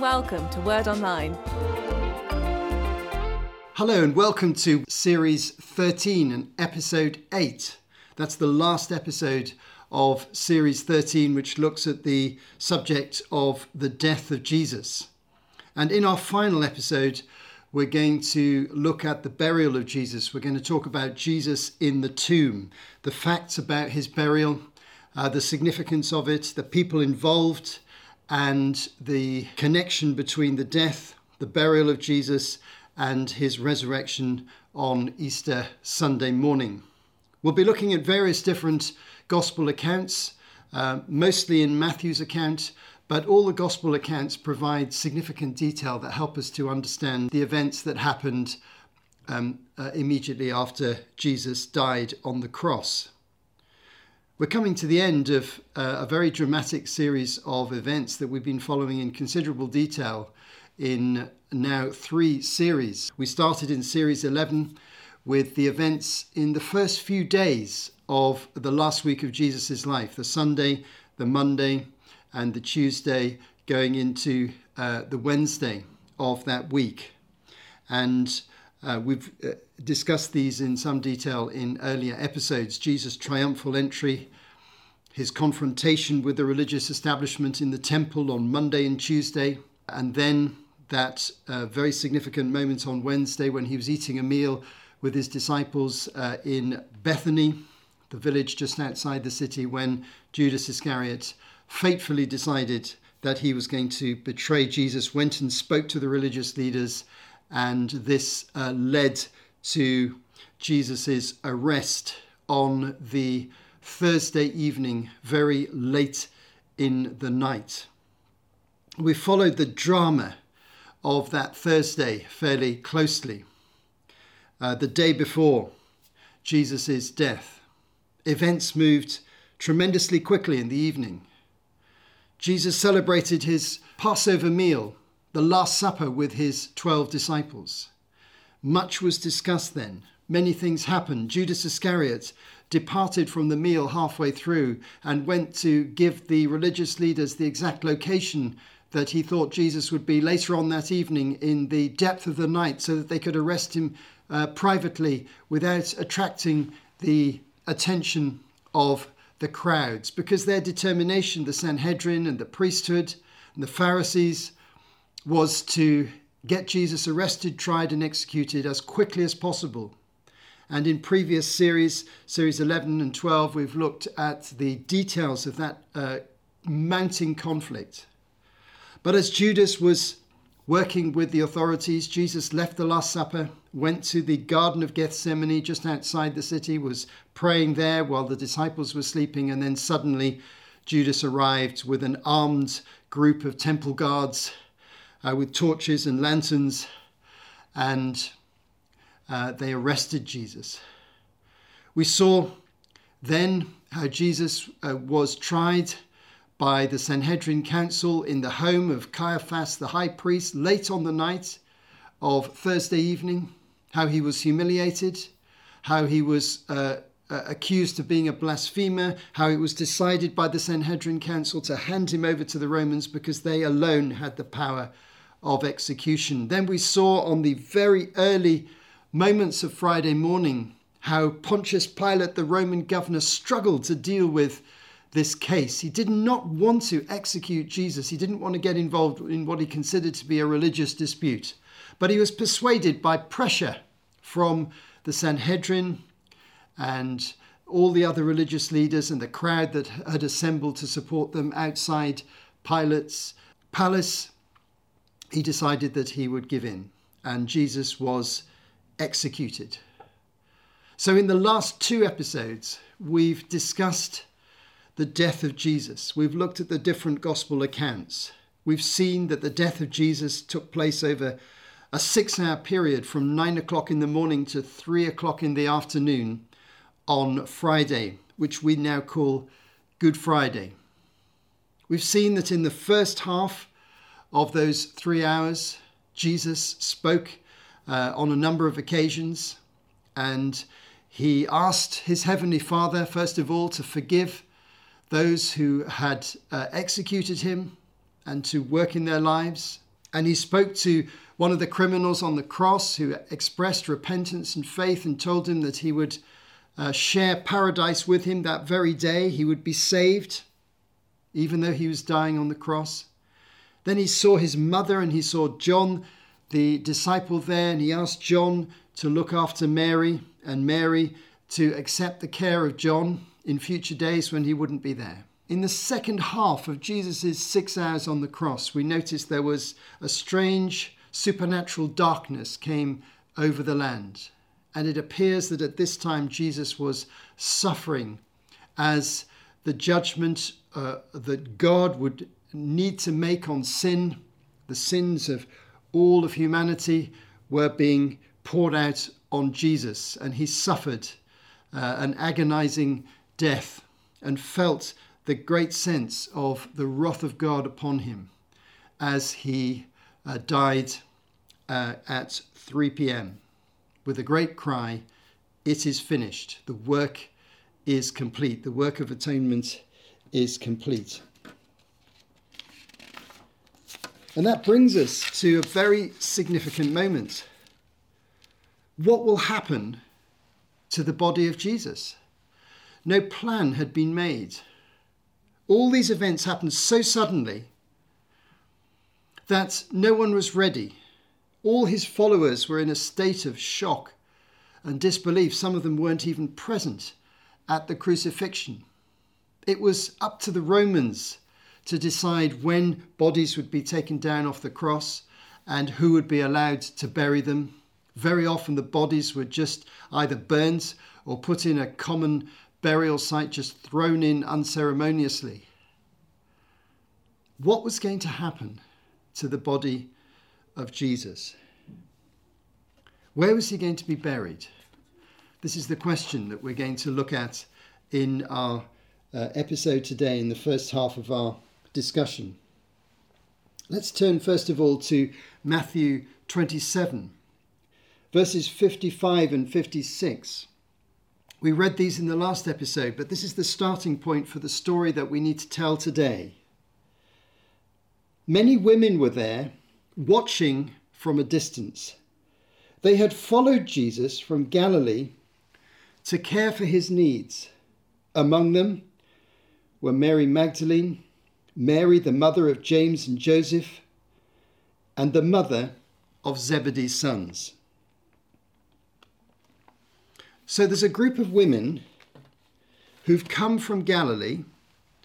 welcome to Word Online. Hello and welcome to Series 13 and Episode 8. That's the last episode of Series 13, which looks at the subject of the death of Jesus. And in our final episode, we're going to look at the burial of Jesus. We're going to talk about Jesus in the tomb, the facts about his burial, uh, the significance of it, the people involved, and the connection between the death, the burial of Jesus, and his resurrection on Easter Sunday morning. We'll be looking at various different gospel accounts, uh, mostly in Matthew's account, but all the gospel accounts provide significant detail that help us to understand the events that happened um, uh, immediately after Jesus died on the cross. We're coming to the end of uh, a very dramatic series of events that we've been following in considerable detail in now three series. We started in series 11 with the events in the first few days of the last week of Jesus' life the Sunday, the Monday, and the Tuesday going into uh, the Wednesday of that week. And uh, we've uh, discussed these in some detail in earlier episodes. Jesus' triumphal entry, his confrontation with the religious establishment in the temple on Monday and Tuesday, and then that uh, very significant moment on Wednesday when he was eating a meal with his disciples uh, in Bethany, the village just outside the city, when Judas Iscariot fatefully decided that he was going to betray Jesus, went and spoke to the religious leaders, and this uh, led to Jesus' arrest on the Thursday evening, very late in the night. We followed the drama of that Thursday fairly closely. Uh, the day before Jesus' death, events moved tremendously quickly in the evening. Jesus celebrated his Passover meal, the Last Supper, with his 12 disciples. Much was discussed then. Many things happened. Judas Iscariot departed from the meal halfway through and went to give the religious leaders the exact location that he thought Jesus would be later on that evening in the depth of the night so that they could arrest him uh, privately without attracting the attention of the crowds because their determination, the Sanhedrin and the priesthood and the Pharisees, was to get Jesus arrested, tried, and executed as quickly as possible. And in previous series, series 11 and 12, we've looked at the details of that uh, mounting conflict. But as Judas was working with the authorities, Jesus left the Last Supper, went to the Garden of Gethsemane just outside the city, was praying there while the disciples were sleeping, and then suddenly Judas arrived with an armed group of temple guards uh, with torches and lanterns, and uh, they arrested Jesus. We saw then how Jesus uh, was tried by the Sanhedrin Council in the home of Caiaphas the high priest late on the night of Thursday evening, how he was humiliated, how he was uh, uh, accused of being a blasphemer, how it was decided by the Sanhedrin Council to hand him over to the Romans because they alone had the power of execution. Then we saw on the very early moments of Friday morning how Pontius Pilate, the Roman governor, struggled to deal with this case. He did not want to execute Jesus. He didn't want to get involved in what he considered to be a religious dispute. But he was persuaded by pressure from the Sanhedrin and all the other religious leaders and the crowd that had assembled to support them outside Pilate's palace. He decided that he would give in, and Jesus was executed. So, in the last two episodes, we've discussed the death of Jesus. We've looked at the different gospel accounts. We've seen that the death of Jesus took place over a six hour period from nine o'clock in the morning to three o'clock in the afternoon on Friday, which we now call Good Friday. We've seen that in the first half of those three hours, Jesus spoke uh, on a number of occasions and he asked his heavenly Father, first of all, to forgive those who had uh, executed him and to work in their lives, And he spoke to one of the criminals on the cross who expressed repentance and faith and told him that he would uh, share paradise with him that very day. He would be saved, even though he was dying on the cross. Then he saw his mother and he saw John, the disciple, there, and he asked John to look after Mary and Mary to accept the care of John in future days when he wouldn't be there. In the second half of Jesus' six hours on the cross, we notice there was a strange supernatural darkness came over the land. And it appears that at this time Jesus was suffering as the judgment uh, that God would need to make on sin, the sins of all of humanity, were being poured out on Jesus. And he suffered uh, an agonizing death and felt the great sense of the wrath of God upon him as he uh, died uh, at 3 p.m. with a great cry, It is finished. The work is complete. The work of atonement is complete. And that brings us to a very significant moment. What will happen to the body of Jesus? No plan had been made. All these events happened so suddenly that no one was ready. All his followers were in a state of shock and disbelief. Some of them weren't even present at the crucifixion. It was up to the Romans to decide when bodies would be taken down off the cross and who would be allowed to bury them. Very often the bodies were just either burnt or put in a common burial site just thrown in unceremoniously. What was going to happen to the body of Jesus? Where was he going to be buried? This is the question that we're going to look at in our uh, episode today, in the first half of our discussion. Let's turn first of all to Matthew 27, verses 55 and 56. We read these in the last episode, but this is the starting point for the story that we need to tell today. Many women were there, watching from a distance. They had followed Jesus from Galilee to care for his needs. Among them were Mary Magdalene, Mary, the mother of James and Joseph, and the mother of Zebedee's sons. So there's a group of women who've come from Galilee,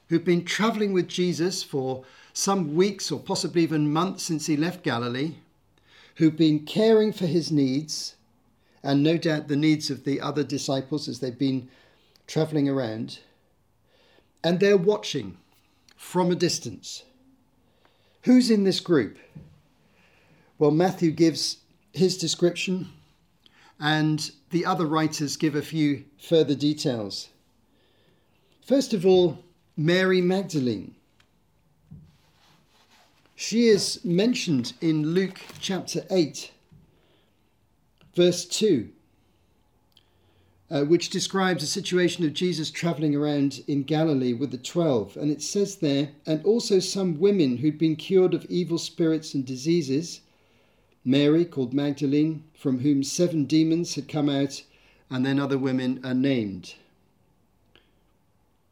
who've been traveling with Jesus for some weeks or possibly even months since he left Galilee, who've been caring for his needs and no doubt the needs of the other disciples as they've been traveling around. And they're watching from a distance. Who's in this group? Well, Matthew gives his description and the other writers give a few further details. First of all, Mary Magdalene. She is mentioned in Luke chapter 8, verse 2, uh, which describes a situation of Jesus traveling around in Galilee with the twelve. And it says there, and also some women who'd been cured of evil spirits and diseases Mary, called Magdalene, from whom seven demons had come out, and then other women are named.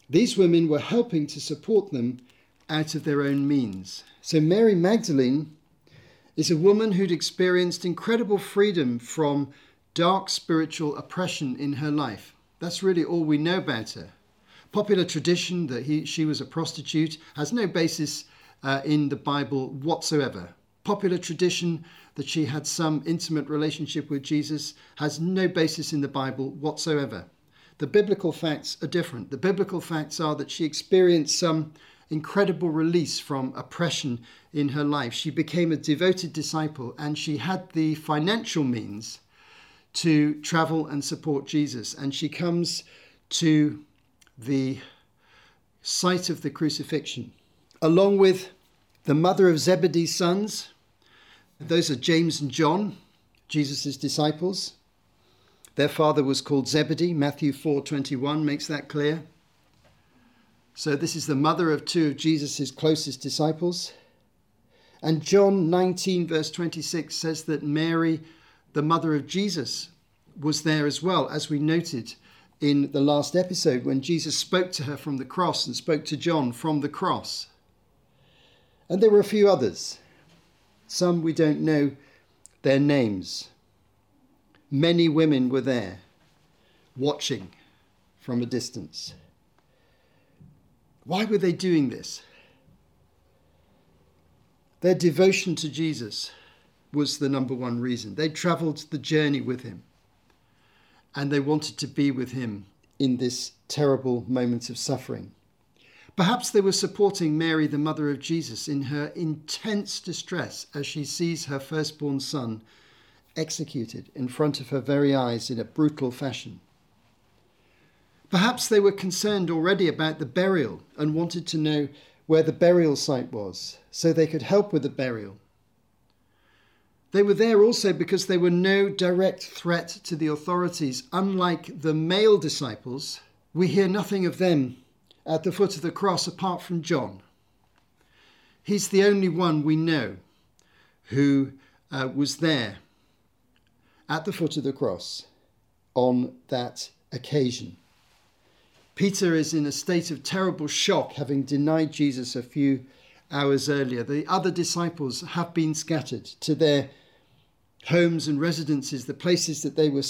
These women were helping to support them out of their own means. So, Mary Magdalene is a woman who'd experienced incredible freedom from dark spiritual oppression in her life. That's really all we know about her. Popular tradition that he, she was a prostitute has no basis uh, in the Bible whatsoever. Popular tradition that she had some intimate relationship with Jesus has no basis in the Bible whatsoever. The biblical facts are different. The biblical facts are that she experienced some incredible release from oppression in her life. She became a devoted disciple and she had the financial means to travel and support Jesus. And she comes to the site of the crucifixion, along with the mother of Zebedee's sons, those are James and John, Jesus' disciples. Their father was called Zebedee. Matthew 4:21 makes that clear. So this is the mother of two of Jesus' closest disciples. And John 19, verse 26 says that Mary, the mother of Jesus, was there as well, as we noted in the last episode when Jesus spoke to her from the cross and spoke to John from the cross. And there were a few others. Some we don't know their names. Many women were there, watching from a distance. Why were they doing this? Their devotion to Jesus was the number one reason. They travelled the journey with him and they wanted to be with him in this terrible moment of suffering. Perhaps they were supporting Mary, the mother of Jesus, in her intense distress as she sees her firstborn son executed in front of her very eyes in a brutal fashion. Perhaps they were concerned already about the burial and wanted to know where the burial site was so they could help with the burial. They were there also because they were no direct threat to the authorities. Unlike the male disciples, we hear nothing of them at the foot of the cross apart from John. He's the only one we know who uh, was there at the foot of the cross on that occasion. Peter is in a state of terrible shock, having denied Jesus a few hours earlier. The other disciples have been scattered to their homes and residences, the places that they were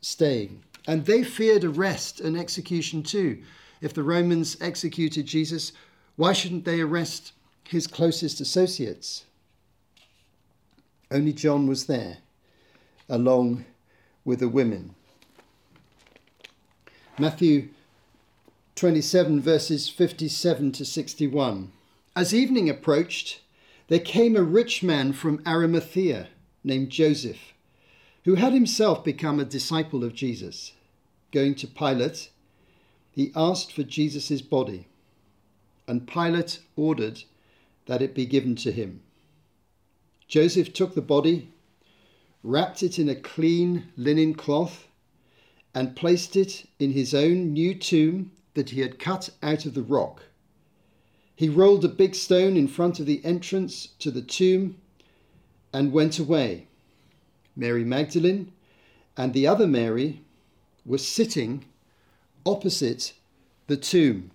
staying. And they feared arrest and execution too. If the Romans executed Jesus, why shouldn't they arrest his closest associates? Only John was there, along with the women. Matthew 27, verses 57 to 61. As evening approached, there came a rich man from Arimathea named Joseph, who had himself become a disciple of Jesus. Going to Pilate, he asked for Jesus' body, and Pilate ordered that it be given to him. Joseph took the body, wrapped it in a clean linen cloth, and placed it in his own new tomb that he had cut out of the rock. He rolled a big stone in front of the entrance to the tomb and went away. Mary Magdalene and the other Mary were sitting opposite the tomb.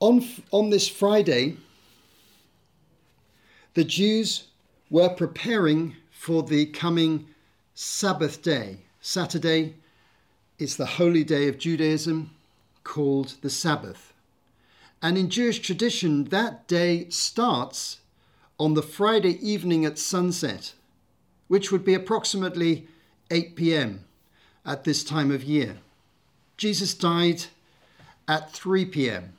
On, on this Friday, the Jews were preparing for the coming Sabbath day. Saturday is the holy day of Judaism called the Sabbath. And in Jewish tradition, that day starts on the Friday evening at sunset, which would be approximately 8 p.m. at this time of year. Jesus died at 3 p.m.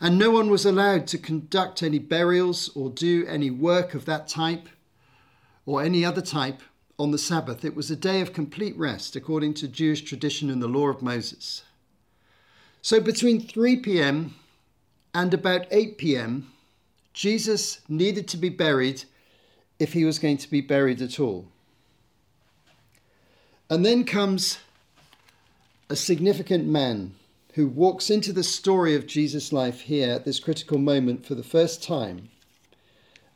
And no one was allowed to conduct any burials or do any work of that type or any other type on the Sabbath. It was a day of complete rest according to Jewish tradition and the law of Moses. So between 3 p.m. and about 8 p.m., Jesus needed to be buried if he was going to be buried at all. And then comes a significant man who walks into the story of Jesus' life here at this critical moment for the first time.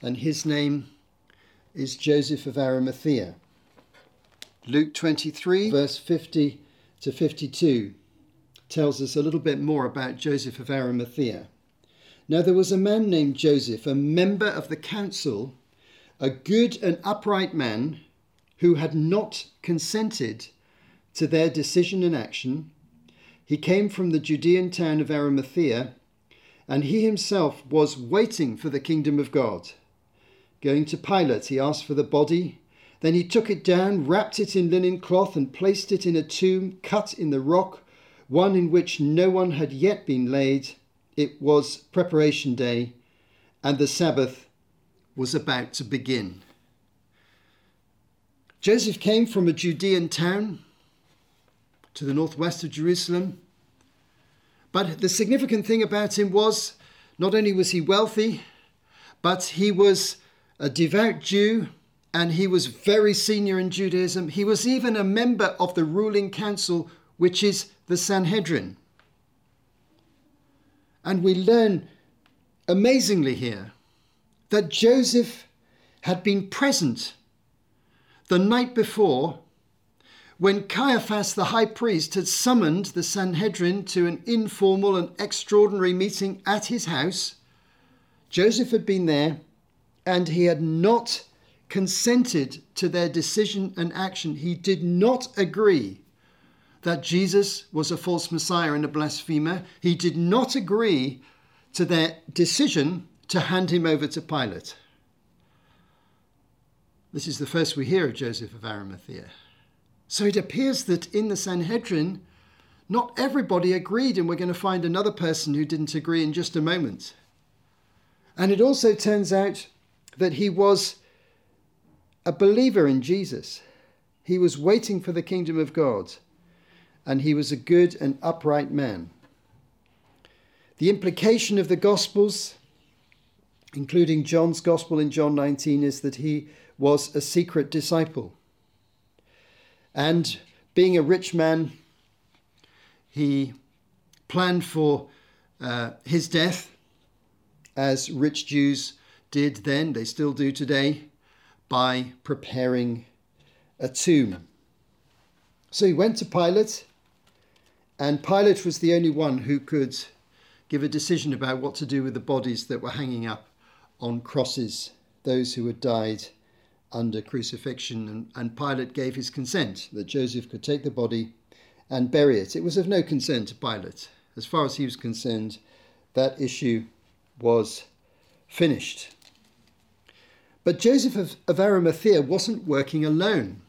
And his name is Joseph of Arimathea. Luke 23, verse 50 to 52, tells us a little bit more about Joseph of Arimathea. Now there was a man named Joseph, a member of the council, a good and upright man who had not consented to their decision and action. He came from the Judean town of Arimathea, and he himself was waiting for the kingdom of God. Going to Pilate, he asked for the body. Then he took it down, wrapped it in linen cloth, and placed it in a tomb cut in the rock, one in which no one had yet been laid. It was preparation day, and the Sabbath was about to begin. Joseph came from a Judean town to the northwest of Jerusalem. But the significant thing about him was not only was he wealthy, but he was a devout Jew and he was very senior in Judaism. He was even a member of the ruling council, which is the Sanhedrin. And we learn amazingly here that Joseph had been present the night before when Caiaphas the high priest had summoned the Sanhedrin to an informal and extraordinary meeting at his house. Joseph had been there and he had not consented to their decision and action. He did not agree that Jesus was a false Messiah and a blasphemer. He did not agree to their decision to hand him over to Pilate. This is the first we hear of Joseph of Arimathea. So it appears that in the Sanhedrin, not everybody agreed, and we're going to find another person who didn't agree in just a moment. And it also turns out that he was a believer in Jesus. He was waiting for the kingdom of God, and he was a good and upright man. The implication of the Gospels, including John's Gospel in John 19, is that he was a secret disciple. And being a rich man, he planned for uh, his death, as rich Jews did then, they still do today by preparing a tomb. So he went to Pilate, and Pilate was the only one who could give a decision about what to do with the bodies that were hanging up on crosses, those who had died under crucifixion. And, and Pilate gave his consent that Joseph could take the body and bury it. It was of no concern to Pilate. As far as he was concerned, that issue was finished. But Joseph of, of Arimathea wasn't working alone.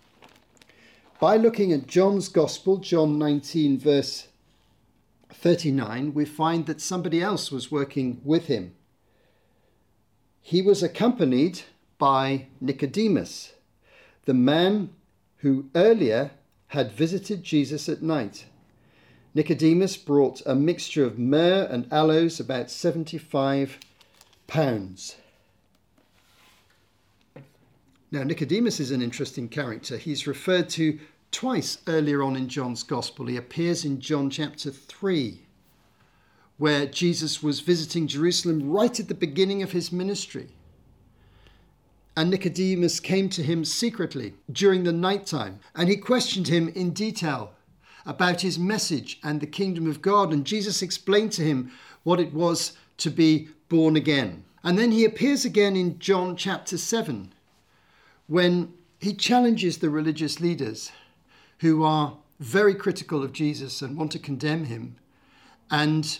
By looking at John's Gospel, John 19, verse 39, we find that somebody else was working with him. He was accompanied by Nicodemus, the man who earlier had visited Jesus at night. Nicodemus brought a mixture of myrrh and aloes, about 75 pounds. Now, Nicodemus is an interesting character. He's referred to twice earlier on in John's Gospel. He appears in John chapter 3, where Jesus was visiting Jerusalem right at the beginning of his ministry. And Nicodemus came to him secretly during the night time, and he questioned him in detail about his message and the kingdom of God. And Jesus explained to him what it was to be born again. And then he appears again in John chapter 7 when he challenges the religious leaders who are very critical of Jesus and want to condemn him. And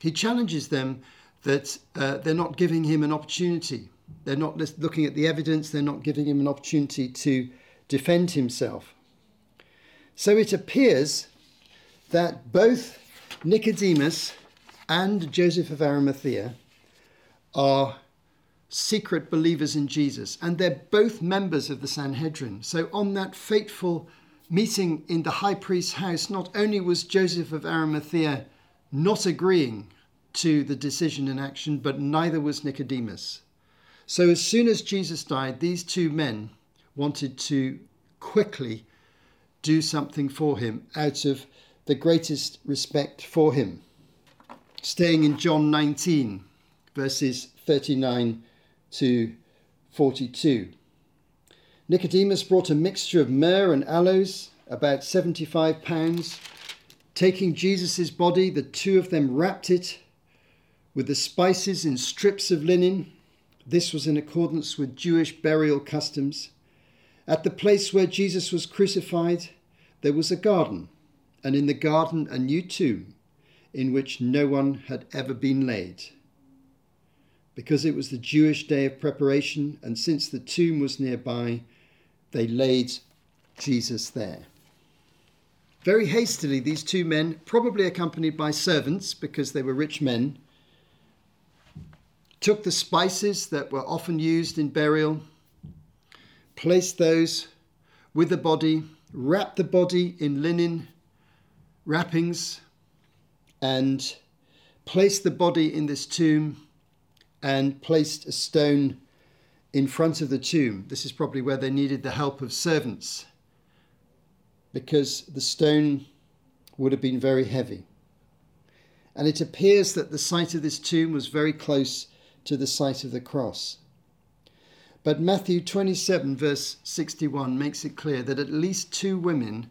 he challenges them that uh, they're not giving him an opportunity. They're not looking at the evidence, they're not giving him an opportunity to defend himself. So it appears that both Nicodemus and Joseph of Arimathea are secret believers in Jesus, and they're both members of the Sanhedrin. So on that fateful meeting in the high priest's house, not only was Joseph of Arimathea not agreeing to the decision and action, but neither was Nicodemus. So as soon as Jesus died, these two men wanted to quickly do something for him out of the greatest respect for him. Staying in John 19, verses 39 to 42. Nicodemus brought a mixture of myrrh and aloes, about 75 pounds. Taking Jesus' body, the two of them wrapped it with the spices in strips of linen. This was in accordance with Jewish burial customs. At the place where Jesus was crucified, there was a garden, and in the garden a new tomb in which no one had ever been laid. Because it was the Jewish day of preparation, and since the tomb was nearby, they laid Jesus there. Very hastily, these two men, probably accompanied by servants because they were rich men, took the spices that were often used in burial, placed those with the body, wrapped the body in linen wrappings, and placed the body in this tomb and placed a stone in front of the tomb. This is probably where they needed the help of servants because the stone would have been very heavy. and it appears that the site of this tomb was very close to the site of the cross. But Matthew 27, verse 61, makes it clear that at least two women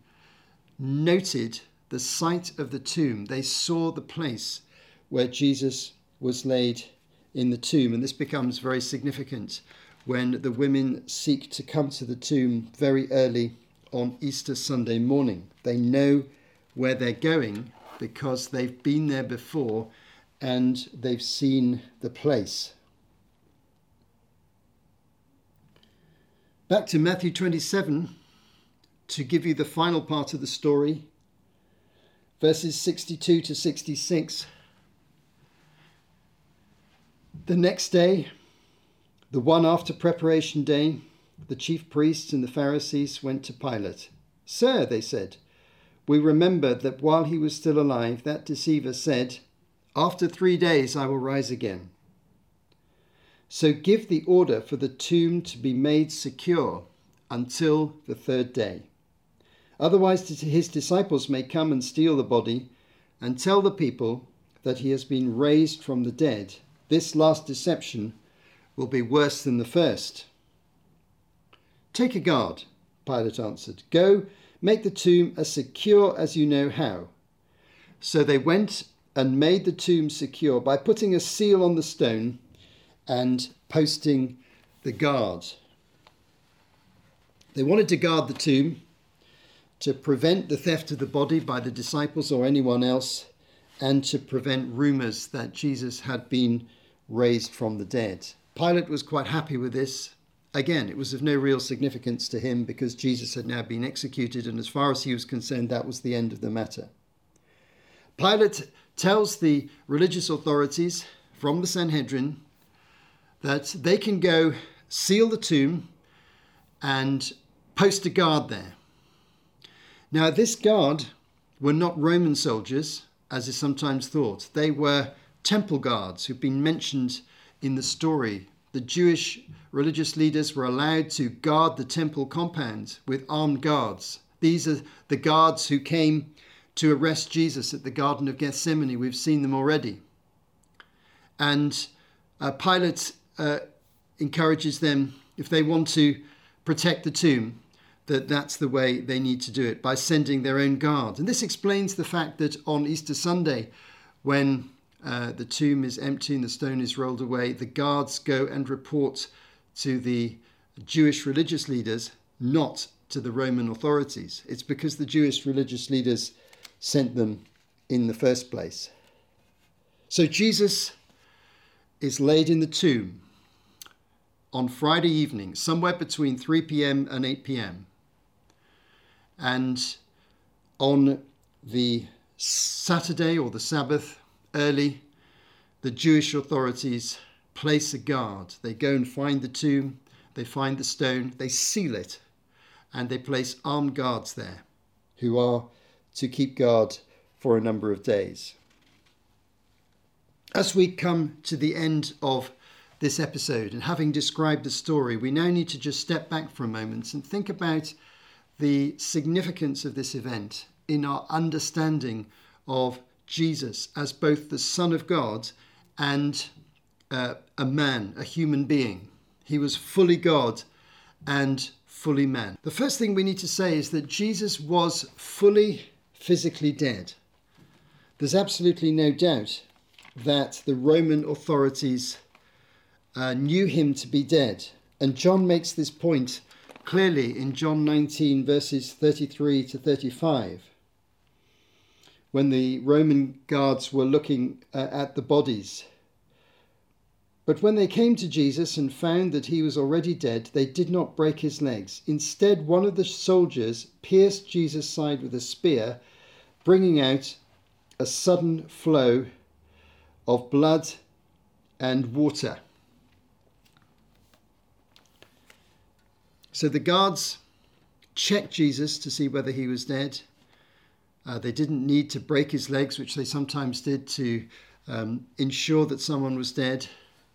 noted the site of the tomb. They saw the place where Jesus was laid in the tomb. And this becomes very significant when the women seek to come to the tomb very early on Easter Sunday morning. They know where they're going because they've been there before and they've seen the place. Back to Matthew 27 to give you the final part of the story, verses 62 to 66. The next day, the one after preparation day, the chief priests and the Pharisees went to Pilate. Sir, they said, we remember that while he was still alive, that deceiver said, After three days I will rise again. So give the order for the tomb to be made secure until the third day. Otherwise, his disciples may come and steal the body and tell the people that he has been raised from the dead. This last deception will be worse than the first. Take a guard, Pilate answered. Go Make the tomb as secure as you know how. So they went and made the tomb secure by putting a seal on the stone and posting the guard. They wanted to guard the tomb to prevent the theft of the body by the disciples or anyone else, and to prevent rumours that Jesus had been raised from the dead. Pilate was quite happy with this Again, it was of no real significance to him because Jesus had now been executed, and as far as he was concerned, that was the end of the matter. Pilate tells the religious authorities from the Sanhedrin that they can go seal the tomb and post a guard there. Now, this guard were not Roman soldiers, as is sometimes thought. They were temple guards who've been mentioned in the story the Jewish religious leaders were allowed to guard the temple compound with armed guards. These are the guards who came to arrest Jesus at the Garden of Gethsemane. We've seen them already. And uh, Pilate uh, encourages them, if they want to protect the tomb, that that's the way they need to do it by sending their own guards. And this explains the fact that on Easter Sunday, when uh, the tomb is empty and the stone is rolled away. The guards go and report to the Jewish religious leaders, not to the Roman authorities. It's because the Jewish religious leaders sent them in the first place. So Jesus is laid in the tomb on Friday evening, somewhere between 3 p.m. and 8 p.m. And on the Saturday or the Sabbath, early, the Jewish authorities place a guard. They go and find the tomb, they find the stone, they seal it, and they place armed guards there who are to keep guard for a number of days. As we come to the end of this episode and having described the story, we now need to just step back for a moment and think about the significance of this event in our understanding of Jesus as both the Son of God and uh, a man, a human being. He was fully God and fully man. The first thing we need to say is that Jesus was fully physically dead. There's absolutely no doubt that the Roman authorities uh, knew him to be dead. And John makes this point clearly in John 19, verses 33 to 35 when the Roman guards were looking uh, at the bodies. But when they came to Jesus and found that he was already dead, they did not break his legs. Instead, one of the soldiers pierced Jesus' side with a spear, bringing out a sudden flow of blood and water. So the guards checked Jesus to see whether he was dead. Uh, they didn't need to break his legs, which they sometimes did to um, ensure that someone was dead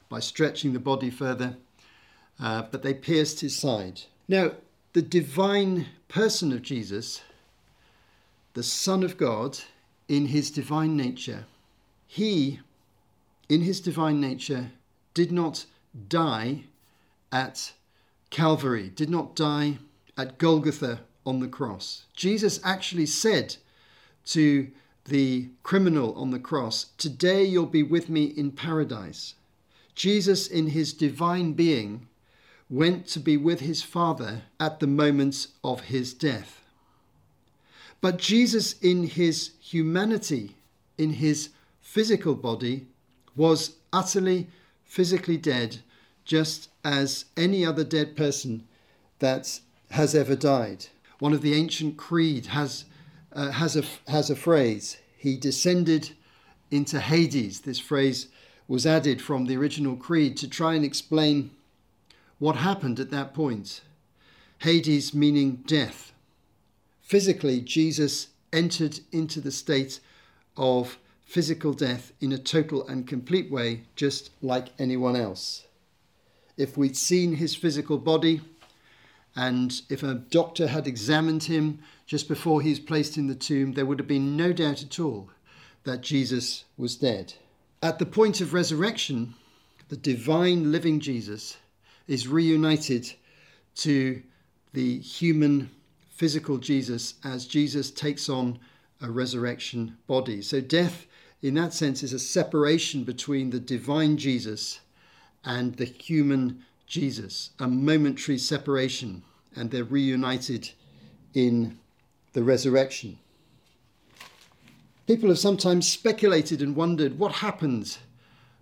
by stretching the body further, uh, but they pierced his side. Now, the divine person of Jesus, the Son of God, in his divine nature, he, in his divine nature, did not die at Calvary, did not die at Golgotha on the cross. Jesus actually said to the criminal on the cross, Today you'll be with me in paradise. Jesus, in his divine being, went to be with his Father at the moment of his death. But Jesus, in his humanity, in his physical body, was utterly physically dead, just as any other dead person that has ever died. One of the ancient creed has, uh, has, a, has a phrase, he descended into Hades. This phrase was added from the original creed to try and explain what happened at that point. Hades meaning death. Physically, Jesus entered into the state of physical death in a total and complete way, just like anyone else. If we'd seen his physical body, and if a doctor had examined him just before he was placed in the tomb, there would have been no doubt at all that Jesus was dead. At the point of resurrection, the divine living Jesus is reunited to the human physical Jesus as Jesus takes on a resurrection body. So, death, in that sense, is a separation between the divine Jesus and the human Jesus, a momentary separation, and they're reunited in the resurrection. People have sometimes speculated and wondered what happened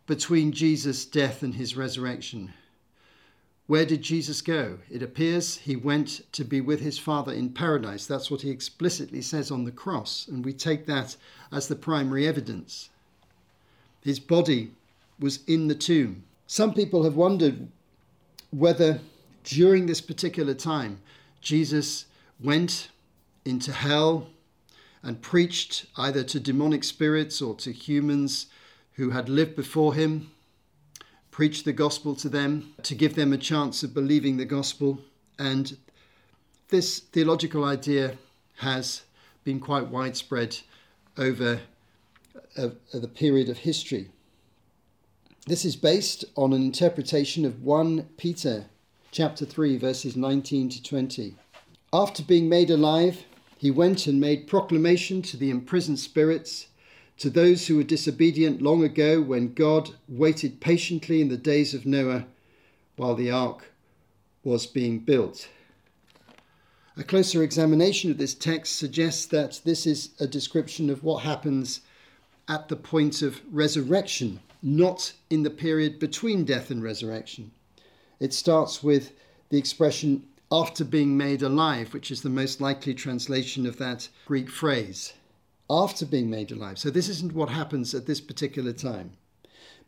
between Jesus' death and his resurrection. Where did Jesus go? It appears he went to be with his Father in paradise. That's what he explicitly says on the cross, and we take that as the primary evidence. His body was in the tomb. Some people have wondered whether during this particular time Jesus went into hell and preached either to demonic spirits or to humans who had lived before him preached the gospel to them, to give them a chance of believing the gospel. And this theological idea has been quite widespread over uh, the period of history. This is based on an interpretation of 1 Peter chapter 3 verses 19 to 20. After being made alive, he went and made proclamation to the imprisoned spirits to those who were disobedient long ago when God waited patiently in the days of Noah while the ark was being built. A closer examination of this text suggests that this is a description of what happens at the point of resurrection, not in the period between death and resurrection. It starts with the expression after being made alive, which is the most likely translation of that Greek phrase after being made alive. So this isn't what happens at this particular time.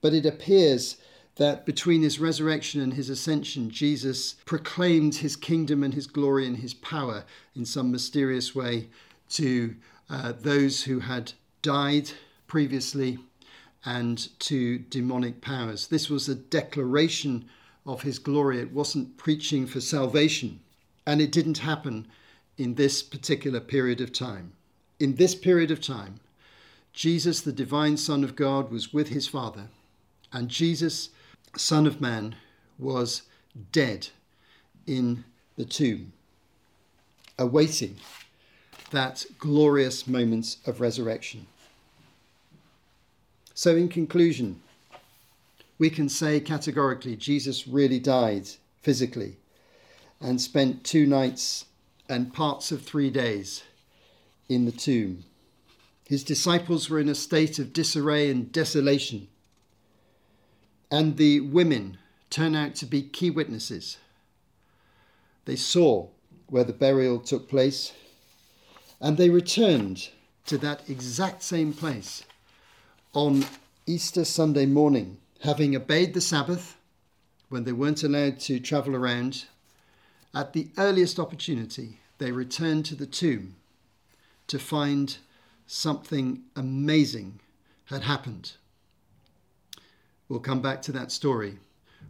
But it appears that between his resurrection and his ascension, Jesus proclaimed his kingdom and his glory and his power in some mysterious way to uh, those who had died previously and to demonic powers. This was a declaration of his glory. It wasn't preaching for salvation, and it didn't happen in this particular period of time in this period of time, Jesus, the divine Son of God, was with his Father, and Jesus, Son of Man, was dead in the tomb, awaiting that glorious moment of resurrection. So, in conclusion, we can say categorically Jesus really died physically and spent two nights and parts of three days in the tomb. His disciples were in a state of disarray and desolation. And the women turn out to be key witnesses. They saw where the burial took place and they returned to that exact same place on Easter Sunday morning, having obeyed the Sabbath when they weren't allowed to travel around. At the earliest opportunity, they returned to the tomb to find something amazing had happened. We'll come back to that story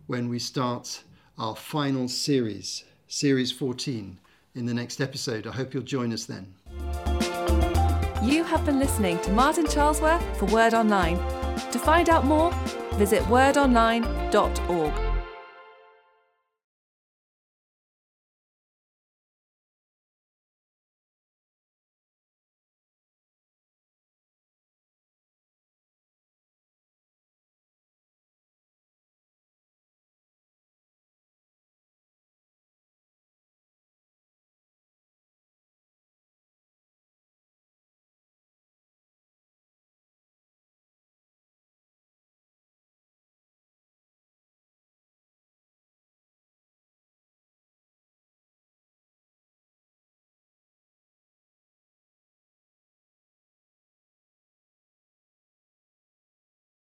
when we start our final series, Series 14, in the next episode. I hope you'll join us then. You have been listening to Martin Charlesworth for Word Online. To find out more, visit wordonline.org.